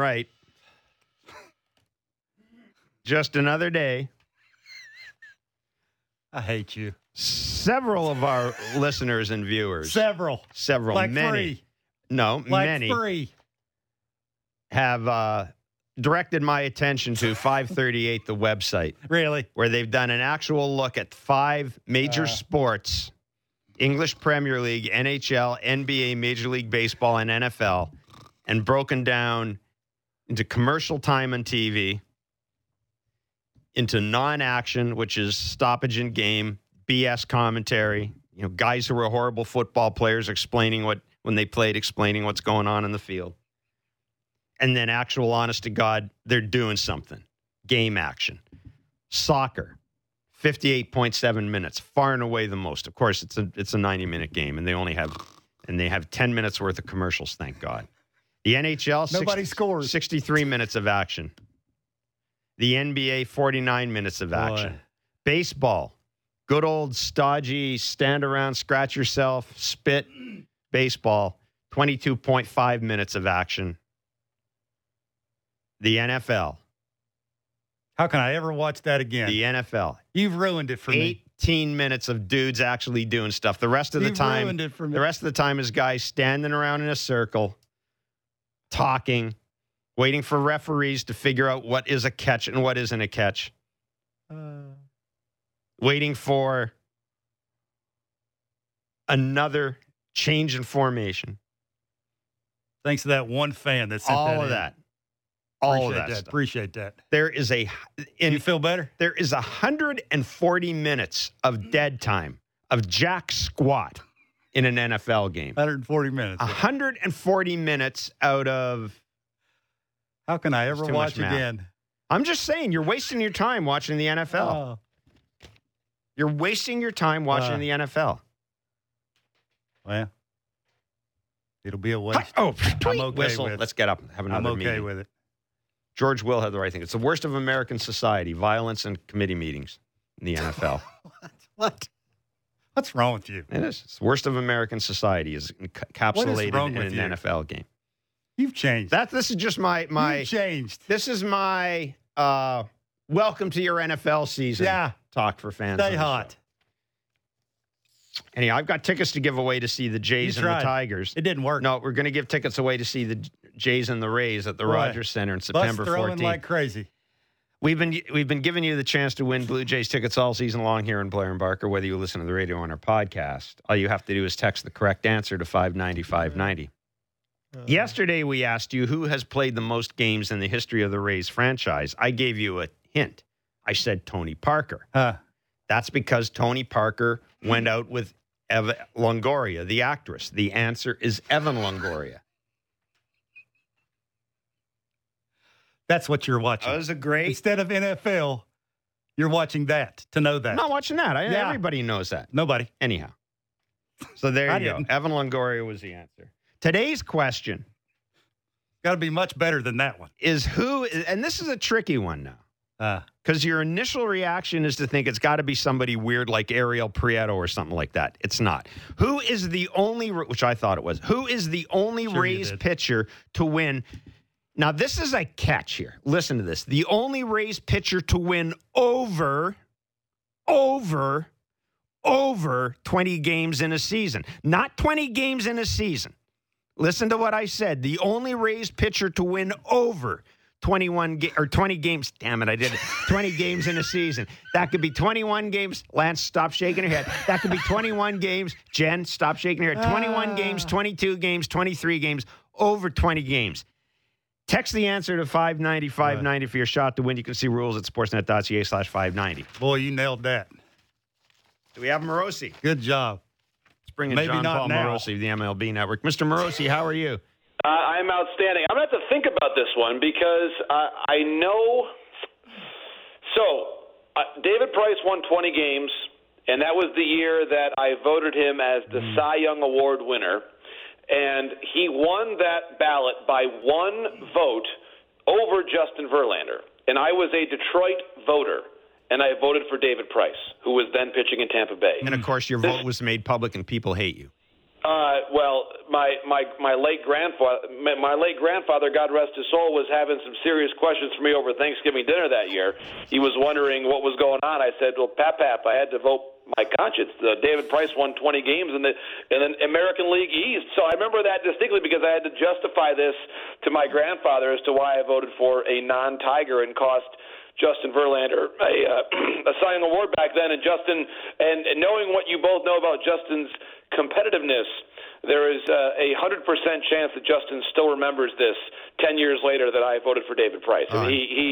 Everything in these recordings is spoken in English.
right. Just another day. I hate you. Several of our listeners and viewers, Several. several, like many, three. no, Like many, three. have uh, directed my attention to 538, the website, Really? where they've done an actual look at five major Uh. sports English Premier League, NHL, NBA, Major League Baseball, and NFL, and broken down into commercial time on TV, into non action, which is stoppage in game, BS commentary, you know, guys who were horrible football players explaining what, when they played, explaining what's going on in the field. And then actual, honest to God, they're doing something. Game action. Soccer, 58.7 minutes, far and away the most. Of course, it's a it's a 90 minute game, and they only have and they have 10 minutes worth of commercials. Thank God. The NHL, Nobody scores. 63 minutes of action. The NBA, 49 minutes of action. Boy. Baseball, good old stodgy, stand around, scratch yourself, spit baseball, 22.5 minutes of action. The NFL, How can I ever watch that again? the NFL, You've ruined it for me. 18 minutes of dudes actually doing stuff. The rest of the You've time, ruined it for me. the rest of the time is guys standing around in a circle, talking, waiting for referees to figure out what is a catch and what isn't a catch, Uh, waiting for another change in formation. thanks to that one fan that sent All that of in. that. All Appreciate of that. that. stuff. Appreciate that. There is a in you feel better? there is 140 minutes of dead time of jack squat in an NFL game. 140 minutes. 140 minutes out of How can I ever watch again? I'm just saying you're wasting your time watching the NFL. Oh, You're wasting your time watching Uh, the NFL. well, it'll be a waste. Oh, tweet, okay whistle. with. Let's get up. and Have another I'm okay meeting. with it. George Will have the right thing. It's the worst of American society: violence and committee meetings in the NFL. What? what? What's wrong with you? it is. It's the worst of American society is encapsulated wrong in an you? NFL game. You've changed. That this is just my my. You've changed. This is my uh, welcome to your NFL season. Yeah. talk for fans. Stay hot. Anyhow, I've got tickets to give away to see the Jays and the. Tigers. It didn't work. No, we're going to give tickets away to see the Jays and the Rays at the. Rogers Center in September throwing 14th. like crazy. We've been we've been giving you the chance to win Blue Jays tickets all season long here in Blair and Barker. Whether you listen to the radio on our podcast, all you have to do is text the correct answer to five ninety five ninety. Uh-huh. Yesterday, we asked you who has played the most games in the history of the Rays franchise. I gave you a hint. I said Tony Parker. Huh. That's because Tony Parker went out with Eva Longoria, the actress. The answer is Evan Longoria. That's what you're watching. That was a great. Instead of NFL, you're watching that to know that. I'm not watching that. I, Yeah. Everybody knows that. Nobody. Anyhow. So there you go. didn't. Evan Longoria was the answer. Today's question Got to be much better than that one. is who, and this is a tricky one now. Uh, Because your initial reaction is to think it's got to be somebody weird like Ariel Prieto or something like that. It's not. Who is the only, which I thought it was, who is the only Sure you Rays did. pitcher to win? Now, this is a catch here. Listen to this. The only Rays pitcher to win over, over, over 20 games in a season. Not 20 games in a season. Listen to what I said. The only Rays pitcher to win over 21 ga- or 20 games. Damn it, I did it. 20 games in a season. That could be 21 games. Lance, stop shaking your head. That could be 21 games. Jen, stop shaking your head. 21 games, 22 games, 23 games, over 20 games. Text the answer to 590 590 for your shot to win. You can see rules at sportsnet.ca slash 590. Boy, you nailed that. Do we have Morosi? Good job. Let's bring in Maybe John not Paul now. Morosi of the MLB Network. Mr. Morosi, how are you? Uh, I'm outstanding. I'm going to have to think about this one because uh, I know. So, uh, David Price won 20 games, and that was the year that I voted him as the Cy Young Award winner. And he won that ballot by one vote over Justin Verlander. And I was a Detroit voter, and I voted for David Price, who was then pitching in Tampa Bay. And of course, your vote was made public and people hate you. Uh, well, my my my late grandfather, my, my late grandfather, God rest his soul, was having some serious questions for me over Thanksgiving dinner that year. He was wondering what was going on. I said, "Well, Pap Pap, I had to vote my conscience. Uh, David Price won 20 games in the in the American League East, so I remember that distinctly because I had to justify this to my grandfather as to why I voted for a non-Tiger and cost." Justin Verlander a, uh, a Cy award back then, and Justin, and, and knowing what you both know about Justin's competitiveness, there is uh, a hundred percent chance that Justin still remembers this ten years later that I voted for David Price. And he he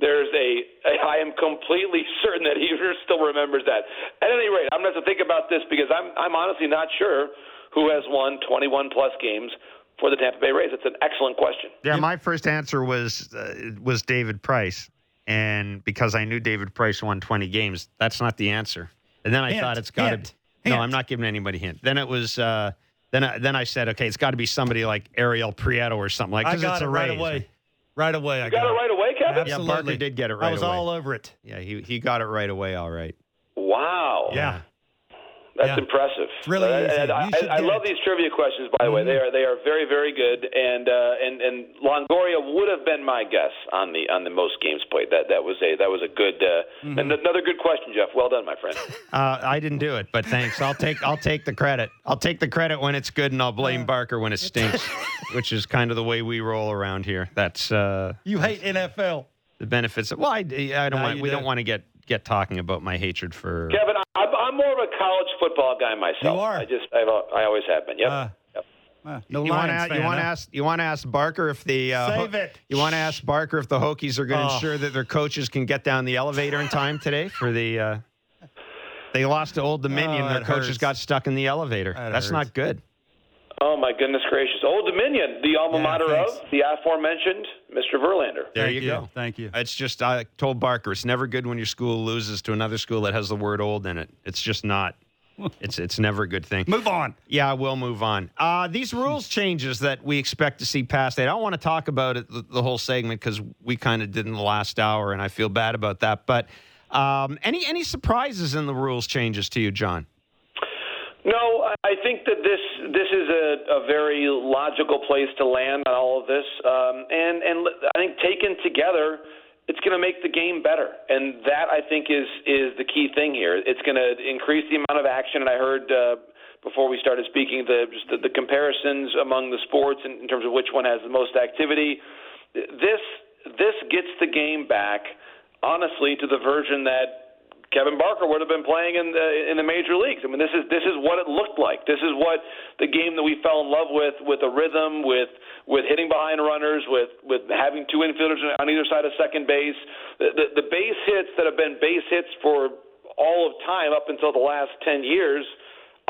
there's a, a I am completely certain that he still remembers that. At any rate, I'm going to have to think about this because I'm I'm honestly not sure who has won 21 plus games for the Tampa Bay Rays. It's an excellent question. Yeah, my first answer was uh, was David Price, and because I knew David Price won 20 games, that's not the answer. And then I Hint, thought it's got to. hint, No. I'm not giving anybody hint. Then it was. Uh, then I, then I said, okay, it's got to be somebody like Ariel Prieto or something like. I 'cause got it's it a right away. Right away. I You got it right away, Kevin. Yeah, Barker did get it right I was away. all over it. Yeah, he he got it right away. All right. Wow. Yeah. That's Yeah. impressive. It's really Uh, easy. and I, I, I love these trivia questions, by the way. They are they are very very good, and uh, and and Longoria would have been my guess on the on the most games played. That that was a that was a good uh, and another good question, Jeff. Well done, my friend. Uh, I didn't do it, but thanks. I'll take I'll take the credit. I'll take the credit when it's good, and I'll blame Barker when it stinks, which is kind of the way we roll around here. That's uh, You hate NFL. the benefits. Well, I, I don't No, want. We do. don't want to get get talking about my hatred for. Kevin, I'm, I'm more of a college football guy myself. You are. I just I've, I always have been. Yep. Uh, yep. Uh, no You want to you want to huh? ask you want to ask Barker if the uh, Save Ho- it. you want to ask Barker if the Hokies are going to Oh. ensure that their coaches can get down the elevator in time today for the. Uh, they lost to Old Dominion. Oh, their coaches hurts. got stuck in the elevator. That That's hurts. not good. Oh my goodness gracious! Old Dominion, the alma Yeah, mater thanks. of the aforementioned Mr. Verlander. There Thank you go. Thank you. It's just I told Barker it's never good when your school loses to another school that has the word old in it. It's just not. It's it's never a good thing. Move on. Yeah, we'll move on. Uh, these rules changes that we expect to see passed. I don't want to talk about it the, the whole segment because we kind of did in the last hour, and I feel bad about that. But um, any any surprises in the rules changes to you, John? No, I- think that this this is a, a very logical place to land on all of this, um, and and I think taken together, it's going to make the game better, and that I think is is the key thing here. It's going to increase the amount of action, and I heard. Uh, before we started speaking, the just the, the comparisons among the sports in, in terms of which one has the most activity. This this gets the game back, honestly, to the version that Kevin Barker would have been playing in the in the major leagues. I mean, this is this is what it looked like. This is what the game that we fell in love with, with a rhythm, with with hitting behind runners, with with having two infielders on either side of second base. The the, the base hits that have been base hits for all of time up until the last ten years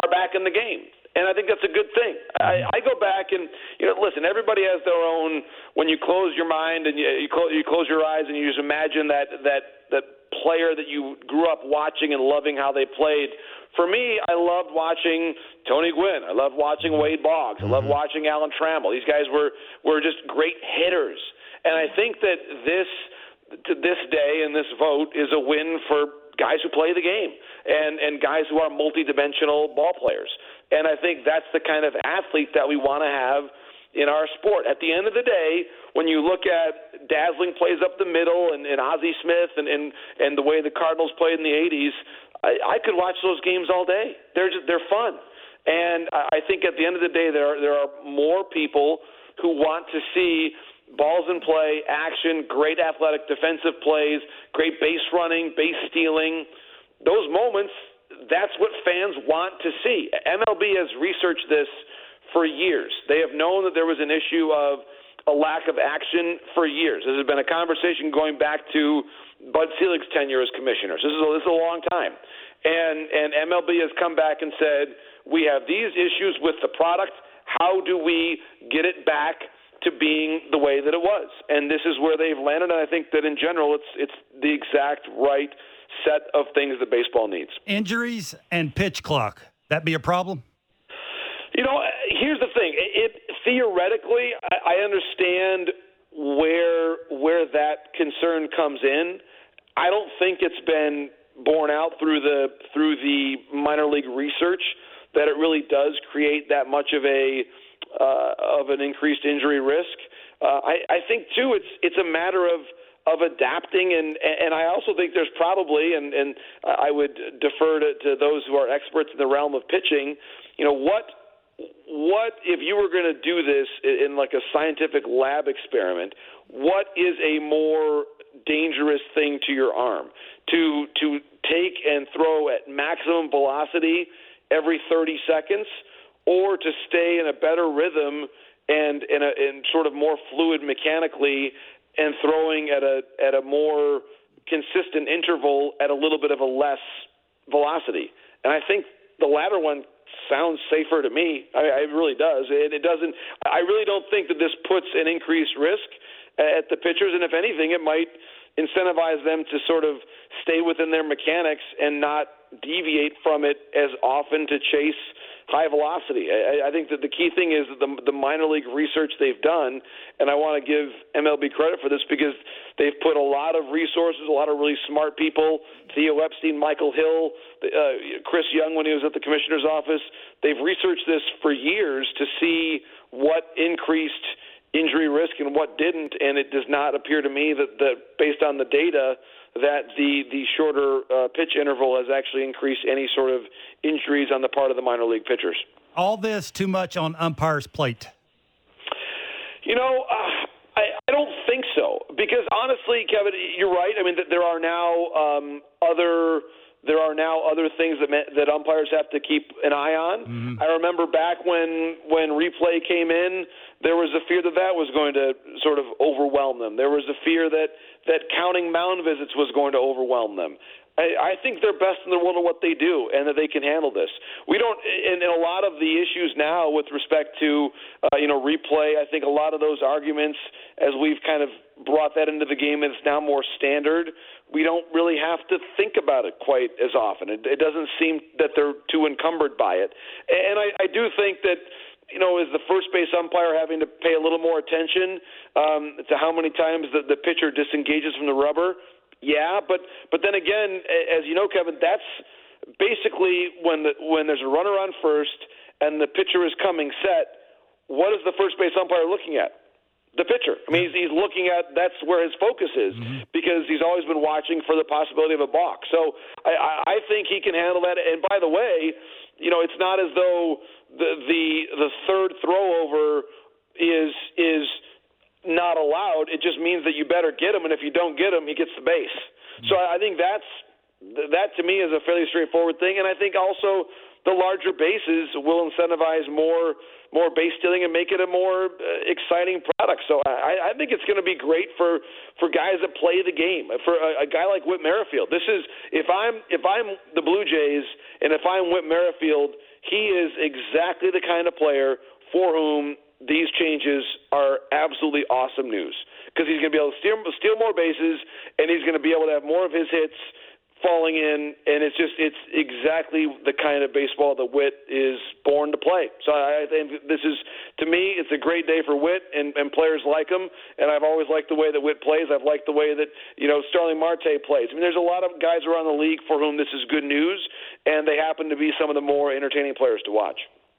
are back in the game. And I think that's a good thing. I, I go back and you know, listen. Everybody has their own. When you close your mind and you you, clo- you close your eyes and you just imagine that that player that you grew up watching and loving how they played. For me, I loved watching Tony Gwynn. I loved watching Wade Boggs. I loved mm-hmm. watching Alan Trammell. These guys were were just great hitters. And I think that this to this day and this vote is a win for guys who play the game and and guys who are multidimensional ball players. And I think that's the kind of athlete that we want to have in our sport. At the end of the day, when you look at dazzling plays up the middle and, and Ozzie Smith and, and and the way the Cardinals played in the '80s, I, I could watch those games all day. They're just, they're fun, and I think at the end of the day, there are, there are more people who want to see balls in play, action, great athletic defensive plays, great base running, base stealing. Those moments, that's what fans want to see. MLB has researched this for years. They have known that there was an issue of a lack of action for years. This has been a conversation going back to Bud Selig's tenure as commissioner. So this is a, this is a long time, and and MLB has come back and said we have these issues with the product. How do we get it back to being the way that it was? And this is where they've landed. And I think that in general, it's it's the exact right set of things that baseball needs. Injuries and pitch clock. That be a problem? You know, here's the thing. It, it theoretically, I, I understand where where that concern comes in. I don't think it's been borne out through the through the minor league research that it really does create that much of a uh, of an increased injury risk. Uh, I, I think too, it's it's a matter of of adapting and and I also think there's probably and and I would defer to, to those who are experts in the realm of pitching. You know what what if you were going to do this in like a scientific lab experiment? What is a more dangerous thing to your arm to to take and throw at maximum velocity every 30 seconds, or to stay in a better rhythm and in a in sort of more fluid mechanically and throwing at a at a more consistent interval at a little bit of a less velocity. And I think the latter one sounds safer to me. I, it really does. It, it doesn't. I really don't think that this puts an increased risk at the pitchers, and if anything, it might incentivize them to sort of stay within their mechanics and not deviate from it as often to chase high velocity. I, I think that the key thing is the, the minor league research they've done, and I want to give MLB credit for this because they've put a lot of resources, a lot of really smart people, Theo Epstein, Michael Hill, uh, Chris Young when he was at the commissioner's office. They've researched this for years to see what increased injury risk and what didn't, and it does not appear to me that, that based on the data that the the shorter uh, pitch interval has actually increased any sort of injuries on the part of the minor league pitchers. All this too much on umpire's plate. You know, uh, I I don't think so because honestly, Kevin, you're right. I mean, there are now um, other there are now other things that that umpires have to keep an eye on. Mm-hmm. I remember back when when replay came in, there was a fear that that was going to sort of overwhelm them. There was a fear that that counting mound visits was going to overwhelm them. I, think they're best in the world at what they do, and that they can handle this. We don't, and, and a lot of the issues now with respect to, uh, you know, replay. I think a lot of those arguments, as we've kind of brought that into the game, is now more standard. We don't really have to think about it quite as often. It, it doesn't seem that they're too encumbered by it, and I, I do think that you know, is the first base umpire having to pay a little more attention um, to how many times the, the pitcher disengages from the rubber? Yeah, but but then again, as you know, Kevin, that's basically when the when there's a runner on first and the pitcher is coming set. What is the first base umpire looking at? The pitcher. I mean, he's, he's looking at that's where his focus is mm-hmm. because he's always been watching for the possibility of a balk. So I, I think he can handle that. And by the way, you know, it's not as though the the the third throw over is is not allowed. It just means that you better get him, and if you don't get him, he gets the base. So I think that's that to me is a fairly straightforward thing, and I think also the larger bases will incentivize more more base stealing and make it a more uh, exciting product. So I, I think it's going to be great for for guys that play the game. For a, a guy like Whit Merrifield, this is if I'm if I'm the Blue Jays and if I'm Whit Merrifield, he is exactly the kind of player for whom these changes are absolutely awesome news because he's going to be able to steal, steal more bases and he's going to be able to have more of his hits falling in, and it's just it's exactly the kind of baseball that Whit is born to play. So I think this is to me it's a great day for Whit and, and players like him. And I've always liked the way that Whit plays. I've liked the way that you know Starling Marte plays. I mean, there's a lot of guys around the league for whom this is good news, and they happen to be some of the more entertaining players to watch.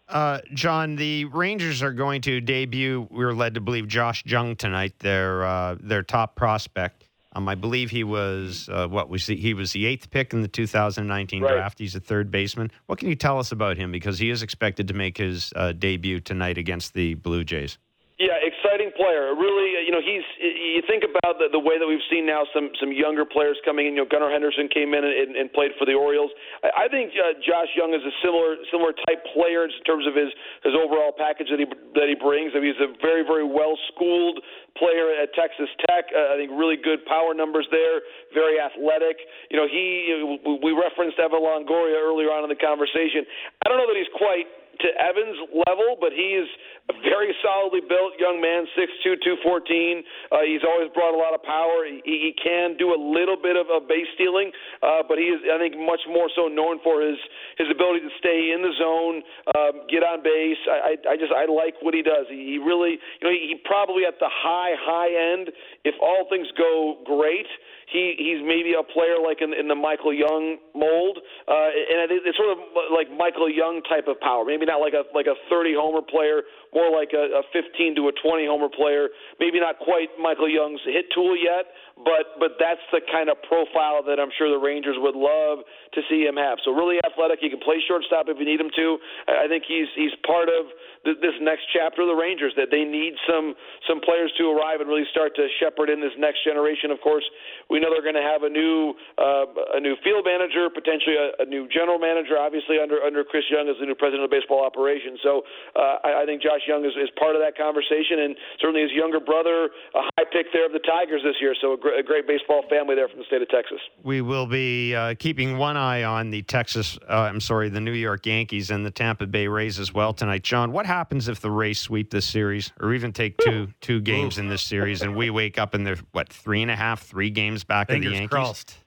Uh, John, the Rangers are going to debut. We are led to believe Josh Jung tonight, their uh, their top prospect. Um, I believe he was uh, what was the, he was the eighth pick in the 2019 right. draft. He's a third baseman. What can you tell us about him? Because he is expected to make his uh, debut tonight against the Blue Jays. Yeah, exciting player. Really, know, he's you think about the, the way that we've seen now some some younger players coming in. You know, Gunnar Henderson came in and, and played for the Orioles. I, I think uh, Josh Jung is a similar similar type player in terms of his his overall package that he that he brings. I mean, he's a very very well schooled player at Texas Tech. Uh, I think really good power numbers there. Very athletic. You know, he we referenced Evan Longoria earlier on in the conversation. I don't know that he's quite to Evans' level, but he's a very solidly built young man, 6'2", 214. Uh, he's always brought a lot of power. He, he can do a little bit of, of base stealing, uh, but he is, I think, much more so known for his his ability to stay in the zone, um, get on base. I, I, I just I like what he does. He, he really, you know, he, he probably at the high high end. If all things go great he he's maybe a player like in, in the Michael Young mold, uh, and it's sort of like Michael Young type of power. Maybe not like a like a 30 homer player, more like a, a 15 to a 20 homer player. Maybe not quite Michael Young's hit tool yet, but but that's the kind of profile that I'm sure the Rangers would love to see him have. So really athletic. He can play shortstop if you need him to. I think he's he's part of this next chapter of the Rangers that they need some some players to arrive and really start to shepherd in this next generation. Of course, we know they're going to have a new uh, a new field manager, potentially a, a new general manager, obviously under under Chris Young as the new president of baseball operations. So uh, I, I think Josh Jung is, is part of that conversation, and certainly his younger brother, a high pick there of the Tigers this year. So a, gr- a great baseball family there from the state of Texas. We will be uh, keeping one eye on the Texas. Uh, I'm sorry, the New York Yankees and the Tampa Bay Rays as well tonight. John, what happens if the Rays sweep this series, or even take two two games in this series, and we wake up and there's what three and a half, three games back Fingers of the Yankees? Crossed.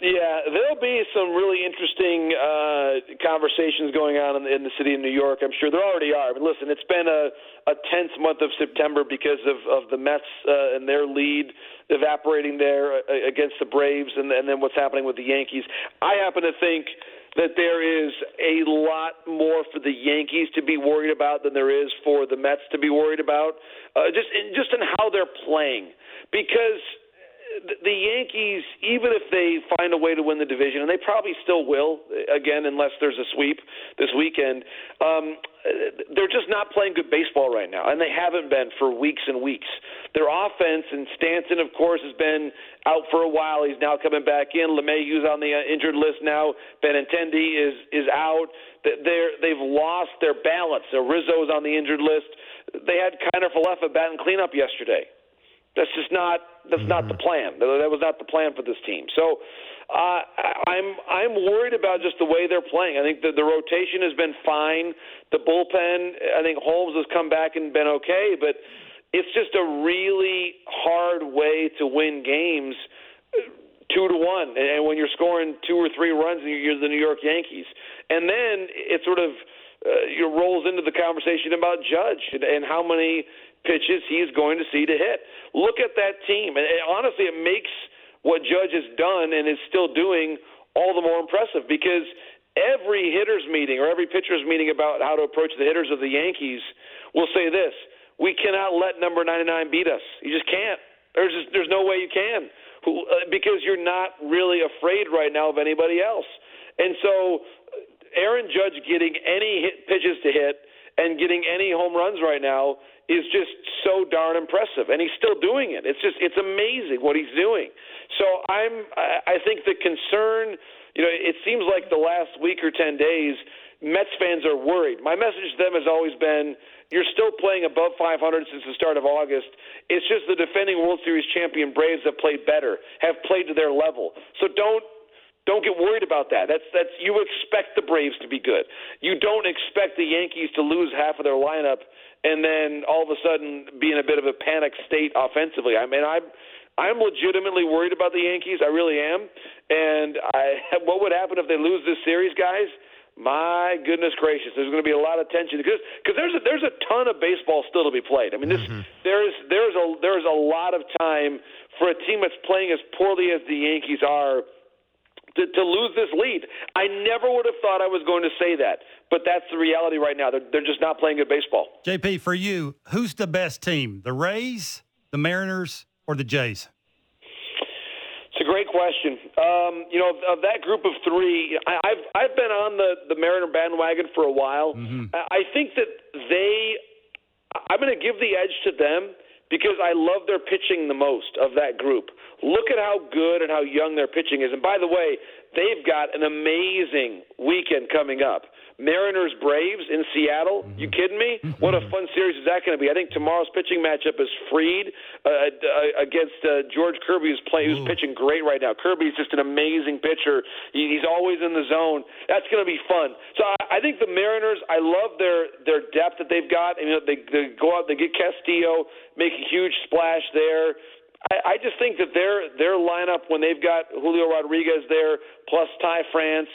Yeah, there'll be some really interesting uh, conversations going on in in the city of New York. I'm sure there already are. But listen, it's been a, a tense month of September because of, of the Mets uh, and their lead evaporating there uh, against the Braves, and, and then what's happening with the Yankees. I happen to think that there is a lot more for the Yankees to be worried about than there is for the Mets to be worried about, uh, just in, just in how they're playing. Because the Yankees, even if they find a way to win the division, and they probably still will, again, unless there's a sweep this weekend, um, they're just not playing good baseball right now, and they haven't been for weeks and weeks. Their offense, and Stanton, of course, has been out for a while. He's now coming back in. LeMahieu's on the uh, injured list now. Benintendi is is out. They're they've lost their balance. So Rizzo's on the injured list. They had Kiner Falefa batting cleanup yesterday. That's just not that's mm-hmm. not the plan. That was not the plan for this team. So uh, I'm I'm worried about just the way they're playing. I think the the rotation has been fine. The bullpen, I think Holmes has come back and been okay, but it's just a really hard way to win games two to one. And when you're scoring two or three runs, you're the New York Yankees, and then it sort of uh, it rolls into the conversation about Judge and, and how many pitches he's going to see to hit. Look at that team, and, and honestly, it makes what Judge has done and is still doing all the more impressive because every hitters meeting or every pitchers meeting about how to approach the hitters of the Yankees will say this: we cannot let number 99 beat us. You just can't. There's just, there's no way you can Who, uh, because you're not really afraid right now of anybody else. And so Aaron Judge getting any hit pitches to hit and getting any home runs right now is just so darn impressive, and he's still doing it. It's just it's amazing what he's doing. So I'm I think the concern, you know, it seems like the last week or ten days, Mets fans are worried. My message to them has always been. You're still playing above 500 since the start of August. It's just the defending World Series champion Braves have played better, have played to their level. So don't don't get worried about that. That's that's you expect the Braves to be good. You don't expect the Yankees to lose half of their lineup and then all of a sudden be in a bit of a panic state offensively. I mean, I'm I'm legitimately worried about the Yankees. I really am. And I, what would happen if they lose this series, guys? My goodness gracious, there's going to be a lot of tension because because there's a, there's a ton of baseball still to be played. I mean, this mm-hmm. there's there's a there's a lot of time for a team that's playing as poorly as the Yankees are to, to lose this lead. I never would have thought I was going to say that, but that's the reality right now. They're, they're just not playing good baseball. JP, for you, who's the best team? The Rays, the Mariners, or the Jays? It's a great question. Um, you know, of, of, that group of three, I, have I've been on the the Mariner bandwagon for a while. Mm-hmm. I, I think that they, I'm going to give the edge to them because I love their pitching the most of that group. Look at how good and how young their pitching is. And by the way, they've got an amazing weekend coming up. Mariners Braves in Seattle. You kidding me? What a fun series is that going to be? I think tomorrow's pitching matchup is Fried uh, uh, against uh, George Kirby, who's playing, who's pitching great right now. Kirby's just an amazing pitcher. He, he's always in the zone. That's going to be fun. So I, I think the Mariners. I love their their depth that they've got. And, you know, they they go out, they get Castillo, make a huge splash there. I, I just think that their their lineup when they've got Julio Rodriguez there plus Ty France,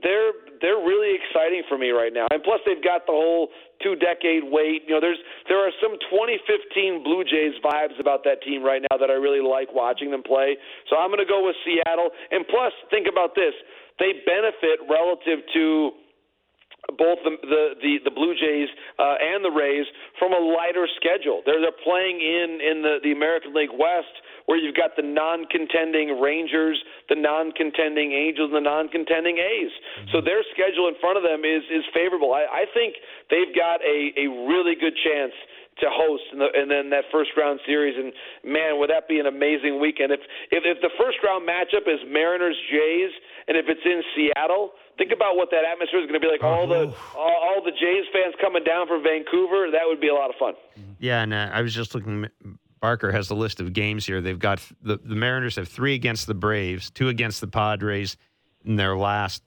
they're they're really exciting for me right now. And plus they've got the whole two decade wait. You know, there's there are some 2015 Blue Jays vibes about that team right now that I really like watching them play. So I'm going to go with Seattle. And plus, think about this: they benefit relative to both the the the, the Blue Jays uh, and the Rays from a lighter schedule. They're they're playing in in the the American League West where you've got the non-contending Rangers, the non-contending Angels, and the non-contending A's. So their schedule in front of them is is favorable. I, I think they've got a a really good chance to host in the, and then that first round series and man would that be an amazing weekend if if if the first round matchup is Mariners Jays and if it's in Seattle think about what that atmosphere is going to be like all the all, all the Jays fans coming down from Vancouver that would be a lot of fun Yeah, and uh, I was just looking. Barker has a list of games here. They've got the, the Mariners have three against the Braves, two against the Padres, in their last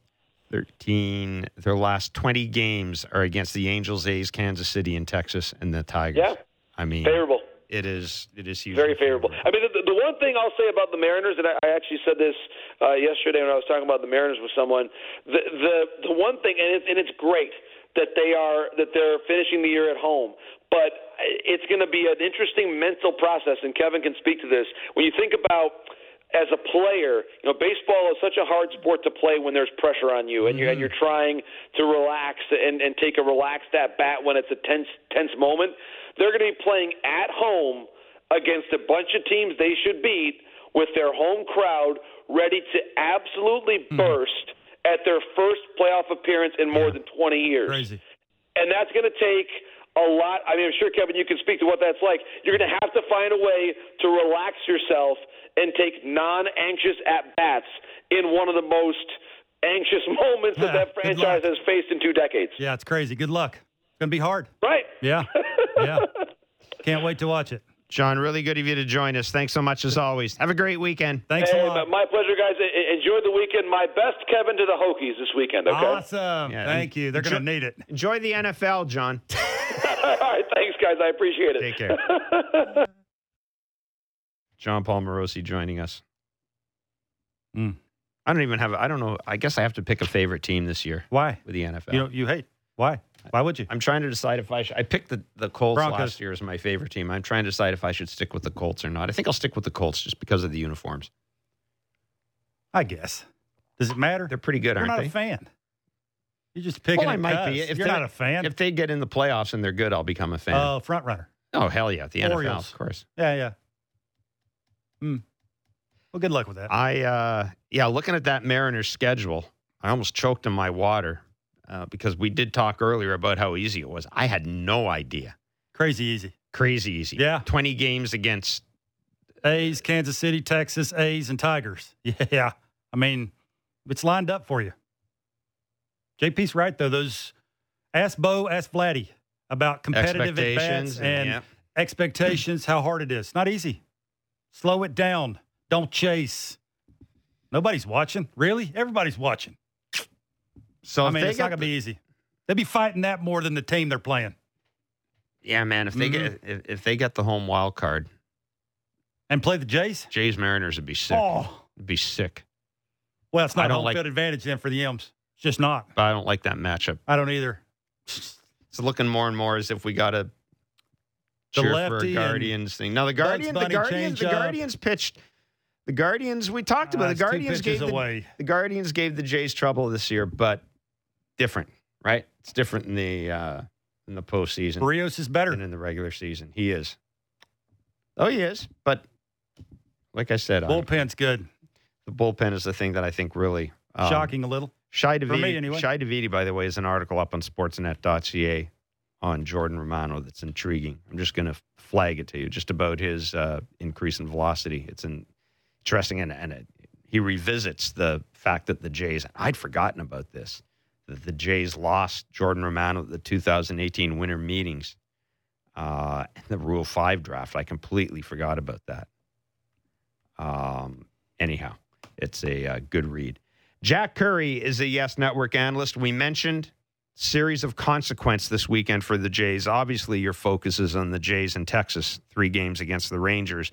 thirteen. Their last twenty games are against the Angels, A's, Kansas City, and Texas, and the Tigers. Yeah. I mean, favorable it is it is huge. Very favorable. I mean, the, the one thing I'll say about the Mariners, and I, I actually said this uh, yesterday when I was talking about the Mariners with someone. The the the one thing, and it's, and it's great that they are that they're finishing the year at home, but it's going to be an interesting mental process. And Kevin can speak to this. When you think about as a player, you know, baseball is such a hard sport to play when there's pressure on you, and you're and you're trying to relax and and take a relaxed at bat when it's a tense tense moment. They're going to be playing at home against a bunch of teams they should beat with their home crowd ready to absolutely hmm. burst at their first playoff appearance in more than 20 years. Crazy. And that's going to take a lot. I mean, I'm sure, Kevin, you can speak to what that's like. You're going to have to find a way to relax yourself and take non anxious at bats in one of the most anxious moments that Yeah, that good franchise has faced in two decades. Yeah, it's crazy. Good luck. It's going to be hard. Right. Yeah. Yeah. Can't wait to watch it. John, really good of you to join us. Thanks so much as always. Have a great weekend. Thanks Hey, a lot. my pleasure, guys. Enjoy the weekend. My best, Kevin, to the Hokies this weekend. Okay. Awesome. Yeah, Thank you. They're going to need it. Enjoy the NFL, John. All right. Thanks, guys. I appreciate it. Take care. John Paul Morosi joining us. Mm. I don't even have. I don't know. I guess I have to pick a favorite team this year Why? with the NFL. You know, you hate. Why? Why would you? I'm trying to decide if I should. I picked the, the Colts Broncos. last year as my favorite team. I'm trying to decide if I should stick with the Colts or not. I think I'll stick with the Colts just because of the uniforms. I guess. Does it matter? They're pretty good, You're aren't not they? a fan. You're just picking. well, I might be. If You're not a fan. If they get in the playoffs and they're good, I'll become a fan. Oh, front runner. oh hell yeah, the NFL, Orioles. of course. Yeah, yeah. Hmm. Well, good luck with that. I uh yeah, looking at that Mariners schedule, I almost choked on my water uh, because we did talk earlier about how easy it was. I had no idea. Crazy easy. Crazy easy. Yeah. 20 games against A's, Kansas City, Texas, A's, and Tigers. Yeah. I mean, it's lined up for you. JP's right, though. Those ask Bo, ask Vladdy about competitive at expectations bats and yeah. expectations, how hard it is. Not easy. Slow it down. Don't chase. Nobody's watching. Really? Everybody's watching. So I mean, they it's not to be easy. They'll be fighting that more than the team they're playing. Yeah, man, if they get if, if they get the home wild card, And play the Jays? Jays Mariners would be sick. Oh. Would be sick. Well, it's not home like- field advantage then for the M's. It's just not. But I don't like that matchup. I don't either. It's looking more and more as if we got to The cheer for a lefty Guardians thing. Now the Guardians, the Guardians, the. Guardians pitched. The Guardians, we talked about Uh, the Guardians gave the, away. the Guardians gave the Jays trouble this year, but different, right? It's different in the uh, in the postseason Berrios is better. than in the regular season. He is. Oh, he is. But like I said, I- Bullpen's good. the bullpen is the thing that I think really um, Shocking a little. Shi For me, Davidi, anyway. Shi Davidi, by the way, is an article up on sportsnet.ca on Jordan Romano that's intriguing. I'm just going to flag it to you just about his uh, increase in velocity. It's an interesting, and, and it, he revisits the fact that the Jays, I'd forgotten about this, that the Jays lost Jordan Romano at the 2018 winter meetings, uh, the Rule 5 draft. I completely forgot about that. Um, anyhow, it's a uh, good read. Jack Curry is a Yes Network analyst. We mentioned series of consequence this weekend for the Jays. Obviously, your focus is on the Jays in Texas, three games against the Rangers.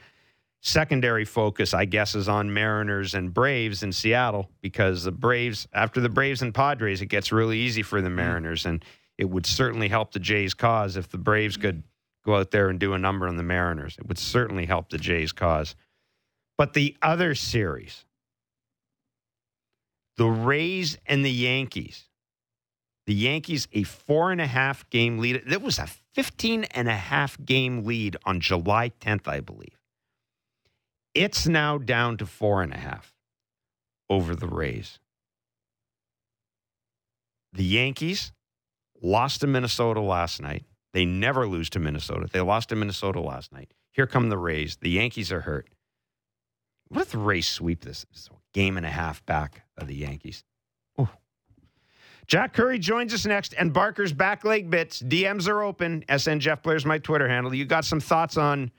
Secondary focus, I guess, is on Mariners and Braves in Seattle because the Braves, after the Braves and Padres, it gets really easy for the Mm. Mariners. And it would certainly help the Jays' cause if the Braves could go out there and do a number on the Mariners. It would certainly help the Jays' cause. But the other series, the Rays and the Yankees, the Yankees a four and a half game lead. That was a 15 and a half game lead on July 10th, I believe. It's now down to four and a half over the Rays. The Yankees lost to Minnesota last night. They never lose to Minnesota. They lost to Minnesota last night. Here come the Rays. The Yankees are hurt. What if the Rays sweep this? Game and a half back of the Yankees. Ooh. Jack Curry joins us next, and Barker's back leg bits. DMs are open. SN Jeff Blair's my Twitter handle. You got some thoughts on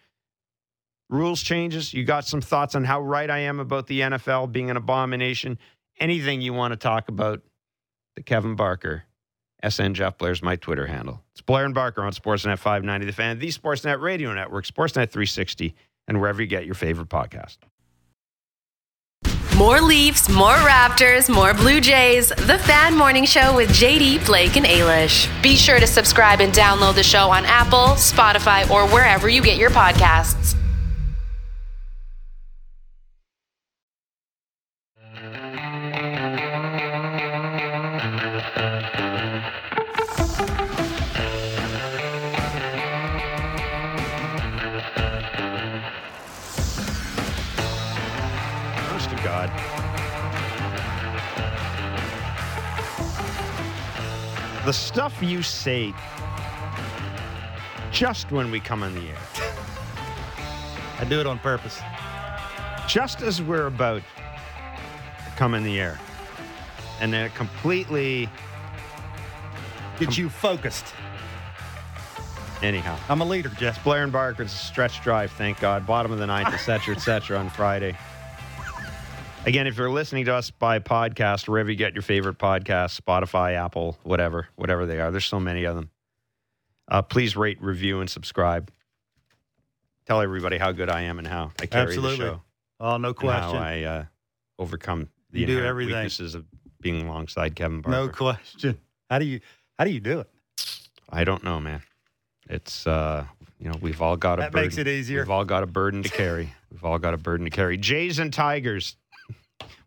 rules changes? You got some thoughts on how right I am about the NFL being an abomination? Anything you want to talk about? The Kevin Barker. SN Jeff Blair's my Twitter handle. It's Blair and Barker on Sportsnet 590 The Fan, the Sportsnet Radio Network, Sportsnet 360, and wherever you get your favorite podcast. More Leafs, more Raptors, more Blue Jays. The Fan Morning Show with JD, Blake, and Ailish. Be sure to subscribe and download the show on Apple, Spotify, or wherever you get your podcasts. The stuff you say just when we come on the air, I do it on purpose. just as we're about to come in the air, and then it completely, Get you focused. anyhow. I'm a leader, Jeff. Blair and Barker, it's a stretch drive, thank God. Bottom of the ninth, et cetera, et cetera, on Friday. Again, if you're listening to us by podcast, wherever you get your favorite podcasts, Spotify, Apple, whatever, whatever they are, there's so many of them. Uh, please rate, review, and subscribe. Tell everybody how good I am and how I carry Absolutely. the show. Oh, no question. how I uh, overcome the You do everything. weaknesses of being alongside Kevin Barker. no question. How do you how do you do it? I don't know, man. It's uh, you know, we've all got a That burden. makes it easier. We've all got a burden to carry. We've all got a burden to carry. Jays and Tigers.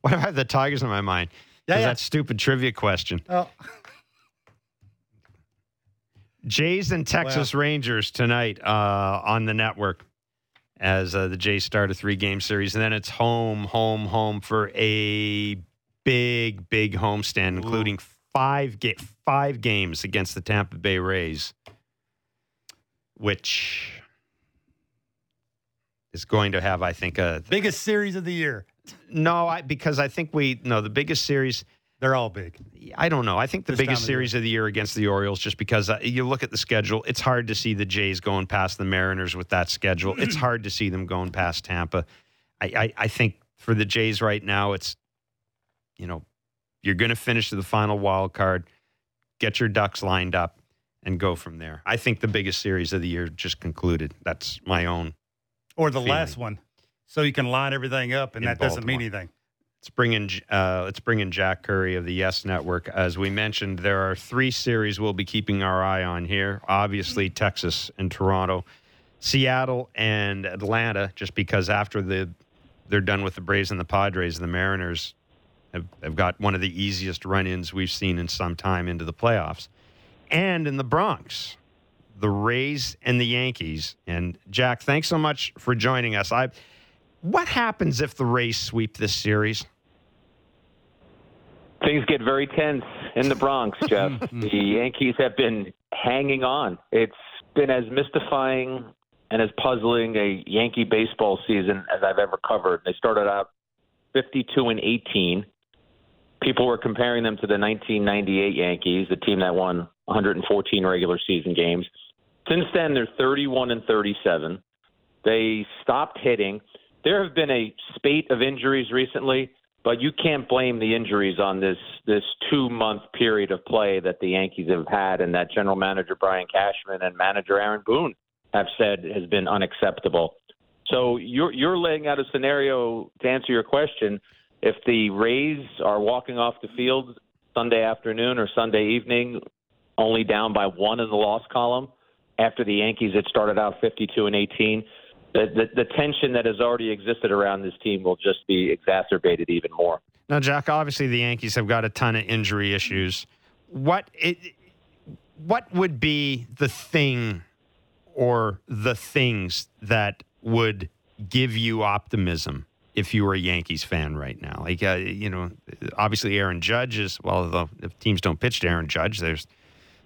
Why do I have the Tigers in my mind? Yeah, yeah. That stupid trivia question. Oh, Jays and Texas Rangers tonight uh, on the network as uh, the Jays start a three game series. And then it's home, home, home for a big, big homestand, including five, ga- five games against the Tampa Bay Rays, which is going to have, I think, a. biggest series of the year. No, I, because I think we. No, the biggest series. They're all big. I don't know. I think the This biggest time of year. series of the year against the Orioles, just because uh, you look at the schedule, it's hard to see the Jays going past the Mariners with that schedule. it's hard to see them going past Tampa. I, I, I think for the Jays right now, it's, you know, you're going to finish to the final wild card, get your ducks lined up, and go from there. I think the biggest series of the year just concluded. That's my own. Or the Feeling. last one. So you can line everything up and In that doesn't mean anything. Let's bring in uh, let's bring in Jack Curry of the Yes Network. As we mentioned, there are three series we'll be keeping our eye on here. Obviously, Texas and Toronto, Seattle and Atlanta. Just because after the they're done with the Braves and the Padres, the Mariners have, have got one of the easiest run-ins we've seen in some time into the playoffs. And in the Bronx, the Rays and the Yankees. And Jack, thanks so much for joining us. I what happens if the Rays sweep this series? Things get very tense in the Bronx, Jeff. the Yankees have been hanging on. It's been as mystifying and as puzzling a Yankee baseball season as I've ever covered. They started out 52 and 18. People were comparing them to the 1998 Yankees, the team that won 114 regular season games. Since then, they're 31 and 37. They stopped hitting. There have been a spate of injuries recently, but you can't blame the injuries on this this two month period of play that the Yankees have had, and that general manager Brian Cashman and manager Aaron Boone have said has been unacceptable. So you're you're laying out a scenario to answer your question. If the Rays are walking off the field Sunday afternoon or Sunday evening, only down by one in the loss column, after the Yankees had started out 52 and 18, the, the, the tension that has already existed around this team will just be exacerbated even more. Now, Jack, obviously the Yankees have got a ton of injury issues. What it, what would be the thing or the things that would give you optimism if you were a Yankees fan right now? Like, uh, you know, obviously Aaron Judge is, well, if teams don't pitch to Aaron Judge, there's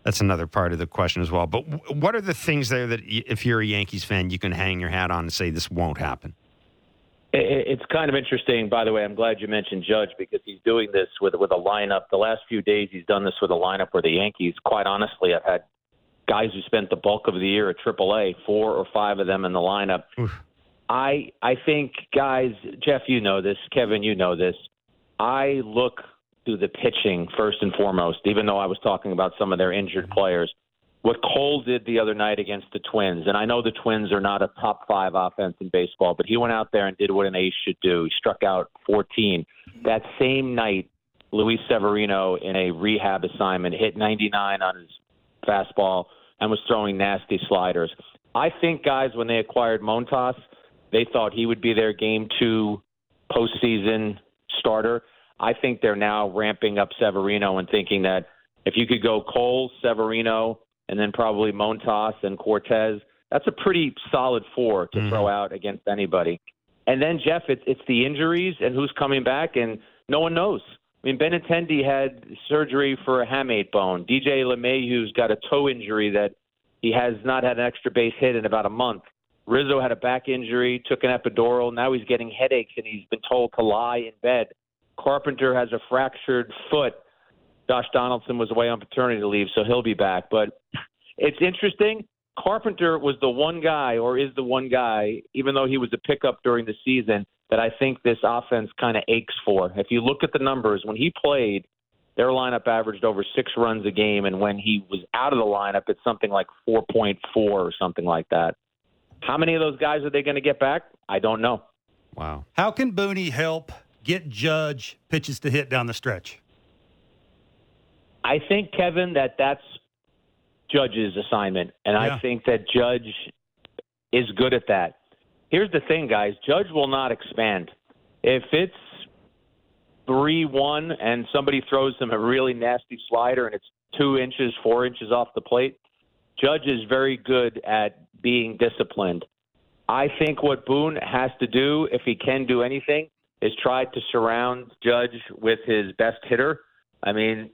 that's another part of the question as well. But what are the things there that, if you're a Yankees fan, you can hang your hat on and say this won't happen? It's kind of interesting, by the way. I'm glad you mentioned Judge because he's doing this with with a lineup. The last few days, he's done this with a lineup where the Yankees, quite honestly, I've had guys who spent the bulk of the year at AAA, four or five of them in the lineup. Oof. I I think guys, Jeff, you know this, Kevin, you know this. I look to the pitching first and foremost, even though I was talking about some of their injured mm-hmm. players. What Cole did the other night against the Twins, and I know the Twins are not a top five offense in baseball, but he went out there and did what an ace should do. He struck out 14. That same night, Luis Severino, in a rehab assignment, hit 99 on his fastball and was throwing nasty sliders. I think, guys, when they acquired Montas, they thought he would be their game two postseason starter. I think they're now ramping up Severino and thinking that if you could go Cole, Severino, and then probably Montas and Cortes, that's a pretty solid four to mm-hmm. throw out against anybody. And then Jeff, it's it's the injuries and who's coming back, and no one knows. I mean, Benintendi had surgery for a hamate bone. DJ LeMahieu's got a toe injury that he has not had an extra base hit in about a month. Rizzo had a back injury, took an epidural. Now he's getting headaches, and he's been told to lie in bed. Carpenter has a fractured foot. Josh Donaldson was away on paternity leave, so he'll be back. But it's interesting. Carpenter was the one guy, or is the one guy, even though he was a pickup during the season, that I think this offense kind of aches for. If you look at the numbers, when he played, their lineup averaged over six runs a game, and when he was out of the lineup, it's something like 4.4 or something like that. How many of those guys are they going to get back? I don't know. Wow. How can Booney help get Judge pitches to hit down the stretch? I think, Kevin, that that's Judge's assignment. And yeah. I think that Judge is good at that. Here's the thing, guys Judge will not expand. If it's 3 1 and somebody throws him a really nasty slider and it's two inches, four inches off the plate, Judge is very good at being disciplined. I think what Boone has to do, if he can do anything, is try to surround Judge with his best hitter. I mean,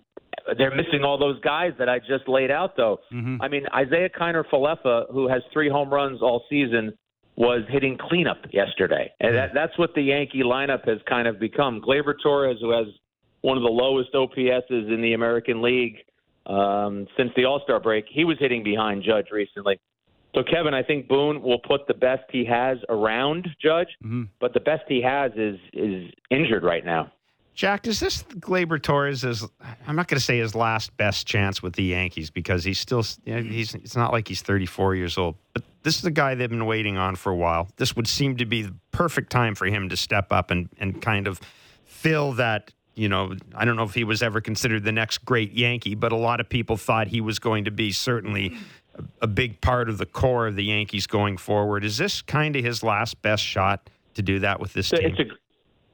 they're missing all those guys that I just laid out, though. Mm-hmm. I mean, Isiah Kiner Falefa, who has three home runs all season, was hitting cleanup yesterday. And that, that's what the Yankee lineup has kind of become. Gleyber Torres, who has one of the lowest OPSs in the American League um, since the All Star break, he was hitting behind Judge recently. So, Kevin, I think Boone will put the best he has around Judge, mm-hmm. but the best he has is is injured right now. Jack, is this Gleyber Torres? Is I'm not going to say his last best chance with the Yankees because he's still you know, he's it's not like he's 34 years old, but this is a guy they've been waiting on for a while. This would seem to be the perfect time for him to step up and and kind of fill that. You know, I don't know if he was ever considered the next great Yankee, but a lot of people thought he was going to be certainly a, big part of the core of the Yankees going forward. Is this kind of his last best shot to do that with this team? It's a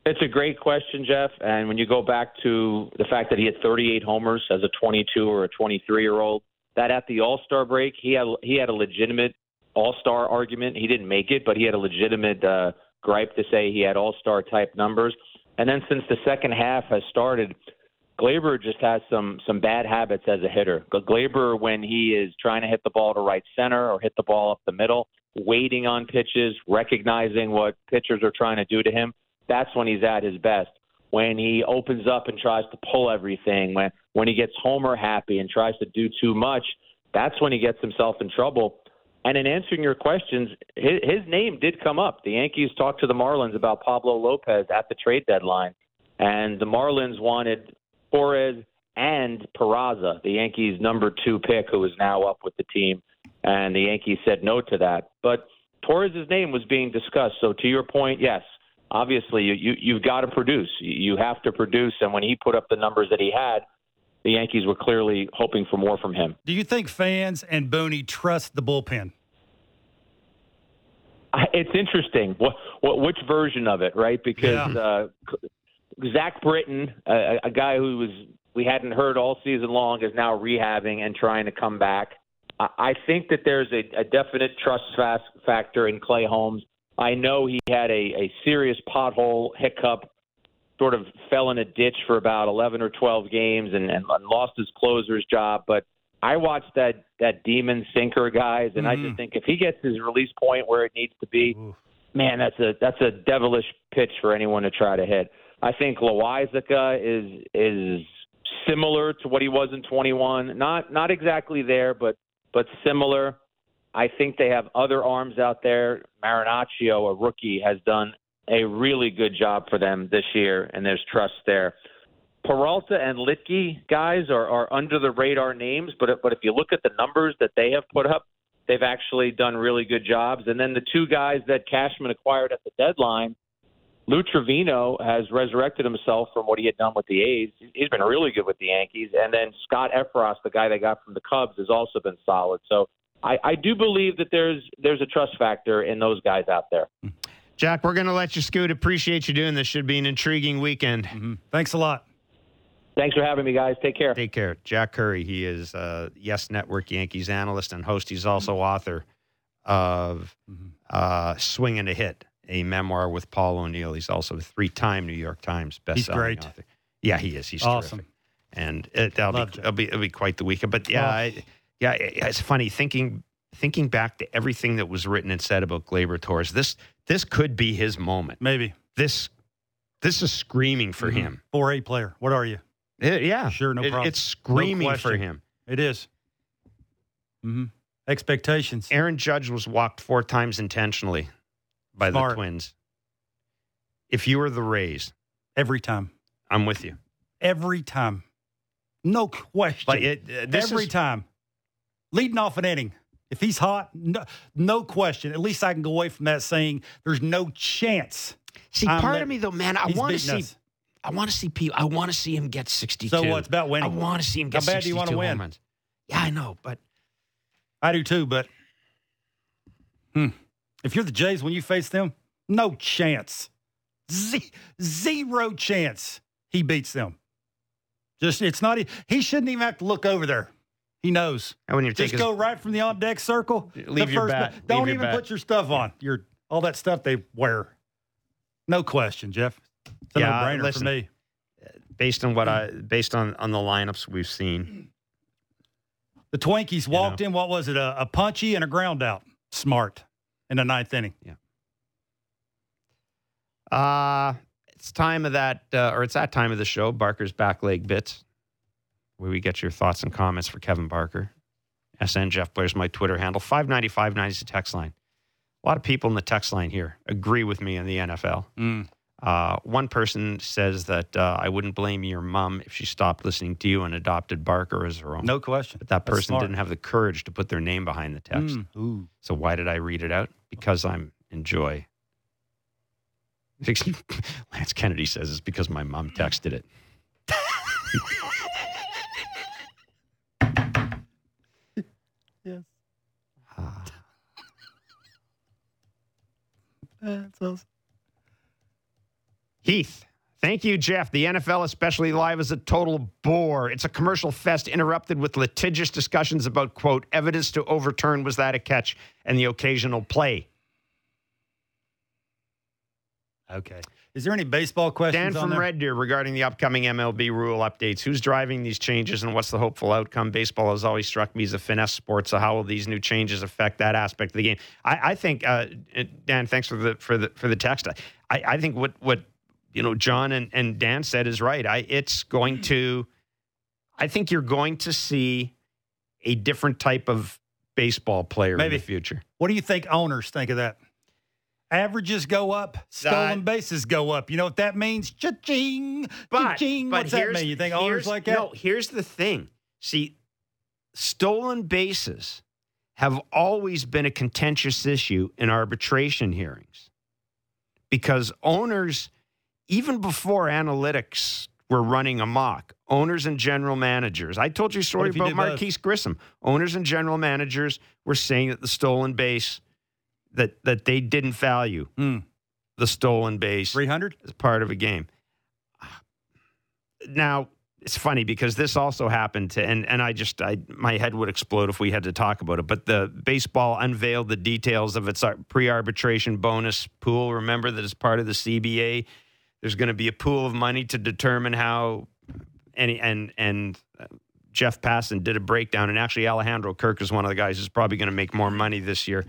it's a great question, Jeff. And when you go back to the fact that he had 38 homers as a 22 or a 23 year old, that at the All Star break he had he had a legitimate All Star argument. He didn't make it, but he had a legitimate uh, gripe to say he had All Star type numbers. And then since the second half has started, Gleyber just has some some bad habits as a hitter. Gleyber, when he is trying to hit the ball to right center or hit the ball up the middle, waiting on pitches, recognizing what pitchers are trying to do to him, that's when he's at his best. When he opens up and tries to pull everything, when when he gets homer happy and tries to do too much, that's when he gets himself in trouble. And in answering your questions, his, his name did come up. The Yankees talked to the Marlins about Pablo Lopez at the trade deadline, and the Marlins wanted Torres and Peraza, the Yankees' number two pick, who is now up with the team, and the Yankees said no to that. But Torres' name was being discussed. So to your point, yes, obviously you, you you've got to produce. You have to produce, and when he put up the numbers that he had, the Yankees were clearly hoping for more from him. Do you think fans and Booney trust the bullpen? It's interesting. What, what which version of it, right? Because Yeah. uh, Zach Britton, a, a guy who was we hadn't heard all season long, is now rehabbing and trying to come back. I, I think that there's a, a definite trust fast factor in Clay Holmes. I know he had a, a serious pothole hiccup, sort of fell in a ditch for about 11 or 12 games and, and lost his closer's job. But I watched that that demon sinker, guys, and I Mhm. just think if he gets his release point where it needs to be, Oof. man, that's a that's a devilish pitch for anyone to try to hit. I think Loaisiga is is similar to what he was in 21. Not not exactly there, but but similar. I think they have other arms out there. Marinaccio, a rookie, has done a really good job for them this year, and there's trust there. Peralta and Luetge guys are, are under the radar names, but but if you look at the numbers that they have put up, they've actually done really good jobs. And then the two guys that Cashman acquired at the deadline, Lou Trivino has resurrected himself from what he had done with the A's. He's been really good with the Yankees. And then Scott Effross, the guy they got from the Cubs, has also been solid. So I, I do believe that there's there's a trust factor in those guys out there. Jack, we're going to let you scoot. Appreciate you doing this. Should be an intriguing weekend. Mhm. Thanks a lot. Thanks for having me, guys. Take care. Take care. Jack Curry, he is uh, Yes Network Yankees analyst and host. He's also author of uh, Swing and a Hit, a memoir with Paul O'Neill. He's also a three time New York Times bestselling great. author. Yeah, he is. He's Awesome. terrific. And it, that'll, be, it'll, be, it'll be quite the weekend. But yeah, Oh. I, yeah, it's funny thinking thinking back to everything that was written and said about Gleyber Torres. This this could be his moment. Maybe. This this is screaming for Mhm. him. 4A player. What are you? Yeah, yeah. Sure, no It- problem. It's screaming for him. It is. Mm-hmm. Expectations. Aaron Judge was walked four times intentionally by the Twins. If you were the Rays, Every time. I'm with you. Every time. No question. But it, uh, this Every is, time. Leading off an inning. If he's hot, no, no question. At least I can go away from that saying there's no chance. see I'm part let- of me though, man. I want to see. us. I want to see people. I want to see him get 62. So what's It's about I want to see him How get bad do you 62 wanna win? runs. Yeah, I know, but I do too, but hmm. If you're the Jays when you face them, no chance. Z- zero chance he beats them. Just it's not he shouldn't even have to look over there. He knows. and when you Just go right from the on deck circle. Leave the your first bat. Don't Leave your even bat. put your stuff on. Your all that stuff they wear. No question, Jeff. It's a Yeah, no-brainer listen. for me. based on what I based on on the lineups we've seen. The Twinkies walked in. What was it? A, a punchy and a ground out. Smart in the ninth inning. Yeah. Uh it's time of that, uh, or it's that time of the show. Barker's back leg bits, where we get your thoughts and comments for Kevin Barker. SN Jeff Blair's my Twitter handle. Five ninety five ninety is the text line. A lot of people in the text line here agree with me on the NFL. Mm. Uh, one person says that uh, I wouldn't blame your mom if she stopped listening to you and adopted Barker as her own. No question. But that That's person smart. didn't have the courage to put their name behind the text. Mm. Ooh. So why did I read it out? Because I'm enjoy. Lance Kennedy says it's because my mom texted it. Yes. Ah. Heath, thank you, Jeff. The NFL, especially live, is a total bore. It's a commercial fest interrupted with litigious discussions about, quote, evidence to overturn was that a catch and the occasional play. Okay. Is there any baseball questions Dan on from? Red Deer regarding the upcoming MLB rule updates. Who's driving these changes and what's the hopeful outcome? Baseball has always struck me as a finesse sport, so how will these new changes affect that aspect of the game? I, I think, uh, Dan, thanks for the for the for the text. I, I think what what you know John and, and Dan said is right. I it's going to, I think you're going to see a different type of baseball player Maybe. in the future. What do you think owners think of that? Averages go up, stolen Uh, bases go up. You know what that means? Cha-ching, But, cha-ching. but What's that mean? You think owners like that? No, here's the thing. See, stolen bases have always been a contentious issue in arbitration hearings because owners, even before analytics were running amok, owners and general managers. I told you a story about? Marquise Grissom. Owners and general managers were saying that the stolen base that that they didn't value Hmm. the stolen base 300? as part of a game. Now, it's funny because this also happened to, and, and I just, I, my head would explode if we had to talk about it. But the baseball unveiled the details of its pre arbitration bonus pool. Remember that it's part of the CBA, there's going to be a pool of money to determine how any, and, and, uh, Jeff Passan did a breakdown, and actually Alejandro Kirk is one of the guys who's probably going to make more money this year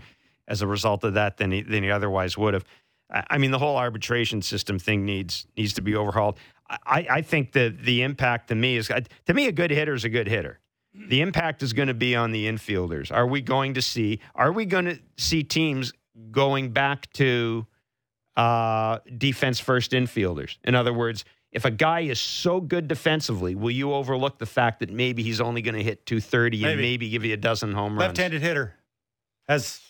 as a result of that than he, than he otherwise would have. I I mean, the whole arbitration system thing needs needs to be overhauled. I, I think that the impact to me is to me a good hitter is a good hitter. The impact is going to be on the infielders. Are we going to see? Are we going to see teams going back to uh, defense first infielders? In other words, if a guy is so good defensively, will you overlook the fact that maybe he's only going to hit 230 and Maybe. maybe give you a dozen home runs? Left-handed hitter has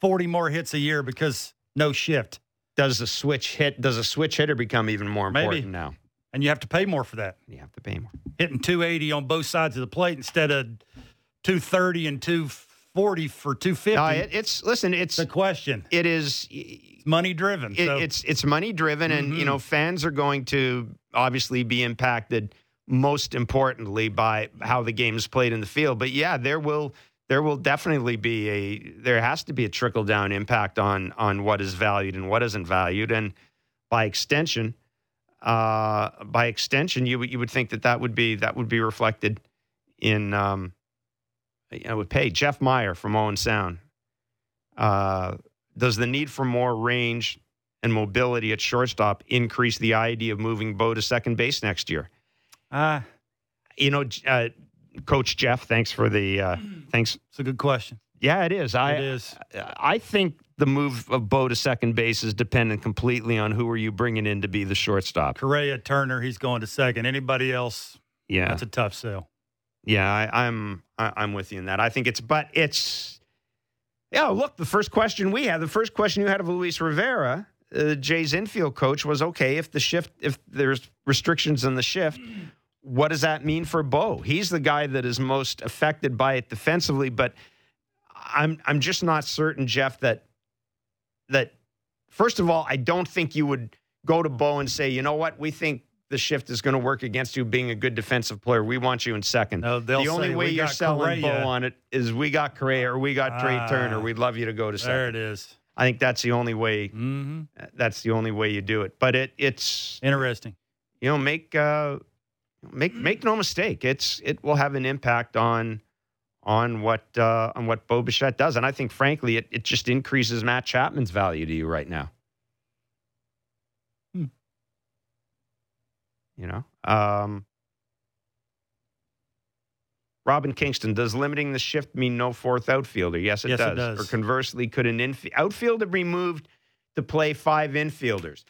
40 more hits a year because no shift. Does a switch hit? Does a switch hitter become even more Maybe. important now? And you have to pay more for that. You have to pay more. Hitting 280 on both sides of the plate instead of 230 and 240 for 250. No, it, it's listen. It's a question. it is It's money driven. it, so it's it's money driven, and you Mhm. know fans are going to obviously be impacted most importantly by how the game is played in the field. But yeah, there will there will definitely be a there has to be a trickle down impact on on what is valued and what isn't valued, and by extension, uh, by extension, you would you would think that that would be that would be reflected in um, you know, would pay Jeff Meyer from Owen Sound. Uh, does the need for more range and mobility at shortstop increase the idea of moving Bo to second base next year? Ah, You know, uh, Coach Jeff, thanks for the uh, thanks. it's a good question. Yeah, it is. I it is. I think the move of Bo to second base is dependent completely on who are you bringing in to be the shortstop. Correa, Turner, he's going to second. Anybody else, Yeah, that's a tough sell. Yeah, I, I'm I, I'm with you in that. I think it's, but it's. Yeah, look, the first question we had, the first question you had of Luis Rivera, uh, Jay's infield coach, was okay if the shift, if there's restrictions in the shift, what does that mean for Bo? He's the guy that is most affected by it defensively, but I'm I'm just not certain, Jeff, that that first of all, I don't think you would go to Bo and say, you know what, we think the shift is going to work against you being a good defensive player. We want you in second. No, the only say, way you're selling Correa." Bo on it is we got Correa or we got Trey Ah. Turner. We'd love you to go to second. There it is. I think that's the only way. Mm-hmm. That's the only way you do it. But it it's Interesting. you know make uh, make make no mistake. It's it will have an impact on on what uh, on what Bo Bichette does, and I think frankly it it just increases Matt Chapman's value to you right now. You know, um, Robin Kingston, does limiting the shift mean no fourth outfielder? Yes, it, Yes, it does. does. Or conversely, could an inf- outfielder be moved to play five infielders?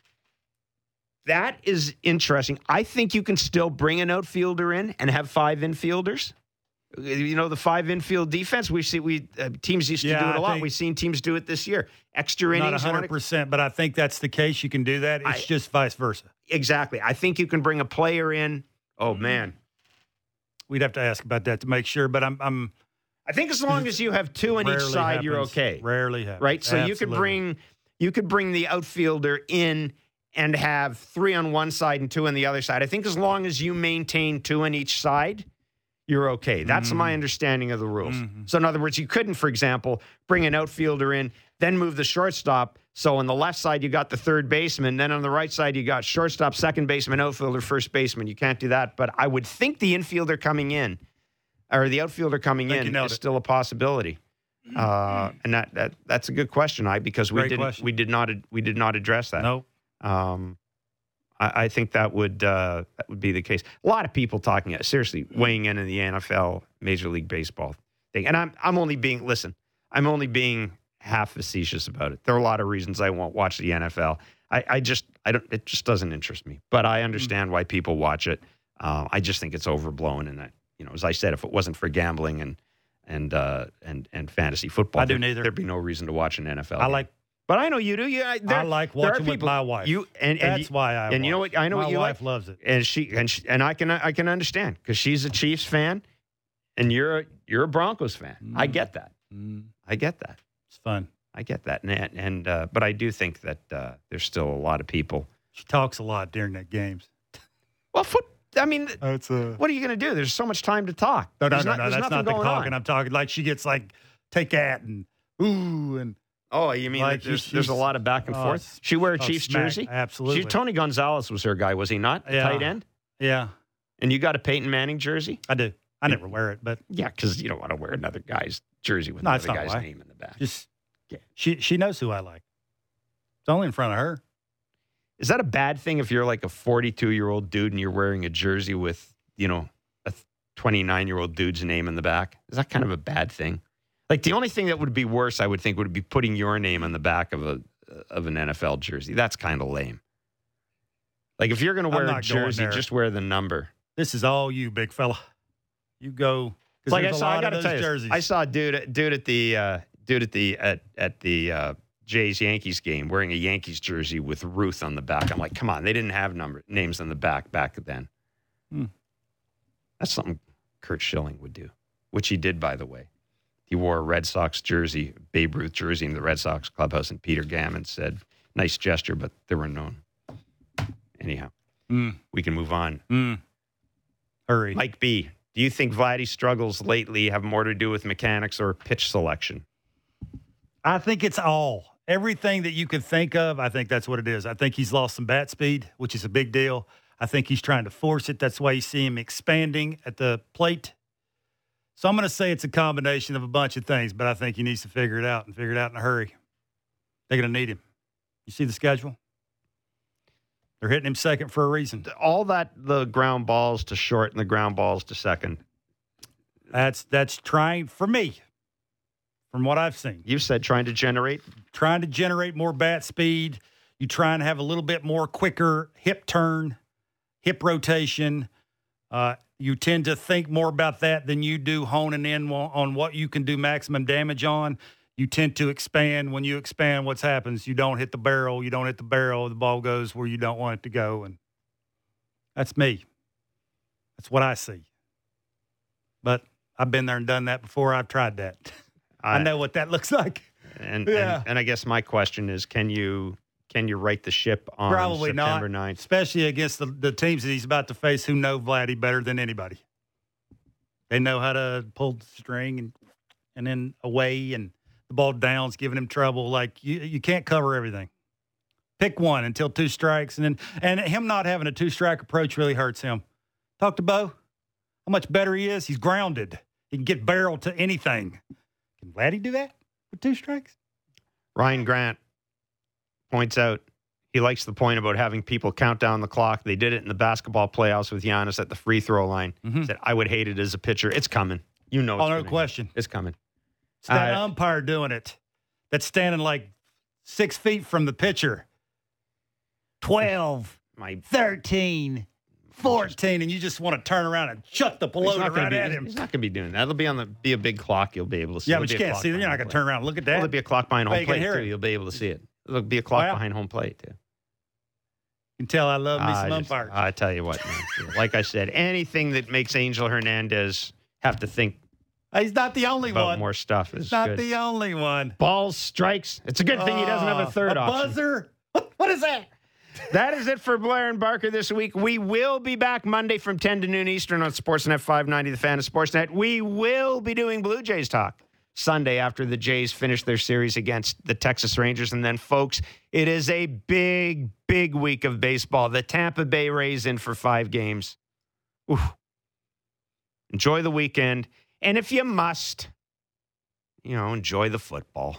That is interesting. I think you can still bring an outfielder in and have five infielders. You know the five infield defense. We see we uh, teams used to Yeah, do it a I lot. We've seen teams do it this year. Extra innings, not hundred percent, but I think that's the case. You can do that. It's I- just vice versa. Exactly. I think you can bring a player in. Oh Mm-hmm. man, We'd have to ask about that to make sure. But I'm, I'm I think as long as you have two on each side, you're okay. Rarely happens. right? So you could bring you could bring the outfielder in and have three on one side and two on the other side. I think as long as you maintain two on each side, you're okay. That's Mm-hmm. my understanding of the rules. So, in other words, you couldn't, for example, bring an outfielder in, then move the shortstop. So, on the left side, you got the third baseman. Then on the right side, you got shortstop, second baseman, outfielder, first baseman. You can't do that. But I would think the infielder coming in, or the outfielder coming in, is it. still a possibility. Uh, and that, that that's a good question, I because we Great didn't question. we did not we did not address that. Nope. Um, I, I think that would uh, that would be the case. A lot of people talking seriously weighing in in the NFL, Major League Baseball thing, and I'm I'm only being listen. I'm only being half facetious about it. There are a lot of reasons I won't watch the NFL. I, I just I don't. It just doesn't interest me. But I understand why people watch it. Uh, I just think it's overblown, and that you know, as I said, if it wasn't for gambling and and uh, and and fantasy football, I do neither. There'd be no reason to watch an NFL. I game. like but I know you do. Yeah, there- I like watching with people- my wife. You and, and That's you- why I. and you know what? I know my what you wife like. loves it. and she and she, and I can I can understand because she's a Chiefs fan, and you're a, you're a Broncos fan. I get that. Mm, I get that. it's fun. I get that. And and uh, but I do think that uh, there's still a lot of people. She talks a lot during the games. Well, foot. I mean, a. what are you going to do? There's so much time to talk. No, no, There's no, not- no. That's not the talking. on. I'm talking like she gets like take that and ooh and Oh, you mean Like, there's, there's a lot of back and oh, forth? She wear a oh, Chiefs smack. jersey? Absolutely. She, Tony Gonzalez was her guy, was he not? Yeah. Tight end. yeah, And you got a Peyton Manning jersey? I do. I never wear it, but Yeah, because you don't want to wear another guy's jersey with No, it's another guy's why. name in the back. just yeah. she she knows who I like. It's only in front of her. Is that a bad thing if you're like a 42 year old dude and you're wearing a jersey with, you know, a 29 year old dude's name in the back? Is that kind of a bad thing? Like the only thing that would be worse, I would think, would be putting your name on the back of a of an NFL jersey. That's kind of lame. Like if you're going to wear a jersey, just wear the number. This is all you, big fella. You go. Like I saw, I got to tell those you, jerseys. I saw a dude, dude at the uh, dude at the at at the uh, Jays Yankees game wearing a Yankees jersey with Ruth on the back. I'm like, come on, they didn't have number names on the back back then. Hmm. That's something Curt Schilling would do, which he did, by the way. He wore a Red Sox jersey, Babe Ruth jersey in the Red Sox clubhouse, and Peter Gammon said, "Nice gesture, but they were known." Anyhow, Mm, we can move on. mm. Hurry. Mike B, do you think Vladdy's struggles lately have more to do with mechanics or pitch selection? I think it's all everything that you could think of. I think that's what it is. I think he's lost some bat speed, which is a big deal. I think he's trying to force it. That's why you see him expanding at the plate. So I'm going to say it's a combination of a bunch of things, but I think he needs to figure it out and figure it out in a hurry. They're going to need him. You see the schedule? They're hitting him second for a reason. All that the ground balls to short and the ground balls to second. That's that's trying for me, from what I've seen. You said trying to generate. trying to generate more bat speed. You try and have a little bit more quicker hip turn, hip rotation. Uh, you tend to think more about that than you do honing in on what you can do maximum damage on. You tend to expand. When you expand, what happens? You don't hit the barrel. You don't hit the barrel. The ball goes where you don't want it to go. And that's me. That's what I see. But I've been there and done that before. I've tried that. I, know what that looks like. And, Yeah. and and I guess my question is, can you can you right the ship on Probably September not, 9th? especially against the, the teams that he's about to face who know Vladdy better than anybody. They know how to pull the string and and then away and the ball down's giving him trouble. Like you, you can't cover everything. Pick one until two strikes, and then and him not having a two strike approach really hurts him. Talk to Bo. How much better he is. He's grounded. He can get barrel to anything. Can Vladdy do that with two strikes? Ryan Grant points out he likes the point about having people count down the clock. They did it in the basketball playoffs with Giannis at the free throw line. Mhm. Said I would hate it as a pitcher. It's coming. You know. Oh, no question. It's coming. It's that Uh, umpire doing it. That's standing like six feet from the pitcher. 12, My 13, 14, and you just want to turn around and chuck the pelota not right be, at him. He's not going to be doing that. It'll be on the be a big clock. You'll be able to see. Yeah, but you can't see. You're not going to turn around look at Well, that. there'll be a clock behind Well, home plate too. You'll be able to see it. There'll be a clock behind home plate too. you can tell I love me some umpires. I tell you what, man. like I said, anything that makes Angel Hernandez have to think He's not the only one. more stuff is He's not good. the only one. Balls, strikes. It's a good thing he doesn't have a Oh, third a option. buzzer. What, what is that? that is it for Blair and Barker this week. We will be back Monday from 10 to noon Eastern on Sportsnet 590, the fan of Sportsnet. We will be doing Blue Jays talk Sunday after the Jays finish their series against the Texas Rangers. And then, folks, it is a big, big week of baseball. The Tampa Bay Rays in for five games. Enjoy the weekend. And if you must, you know, enjoy the football.